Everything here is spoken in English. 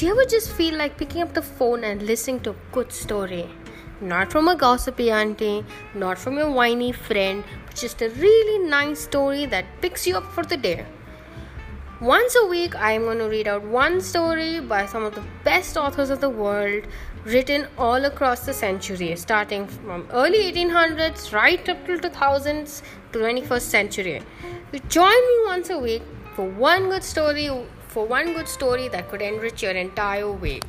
Do you ever just feel like picking up the phone and listening to a good story? Not from a gossipy auntie, not from your whiny friend, but just a really nice story that picks you up for the day. Once a week, I am going to read out one story by some of the best authors of the world, written all across the century, starting from early 1800s right up to 2000s to 21st century. You join me once a week for one good story for one good story that could enrich your entire week.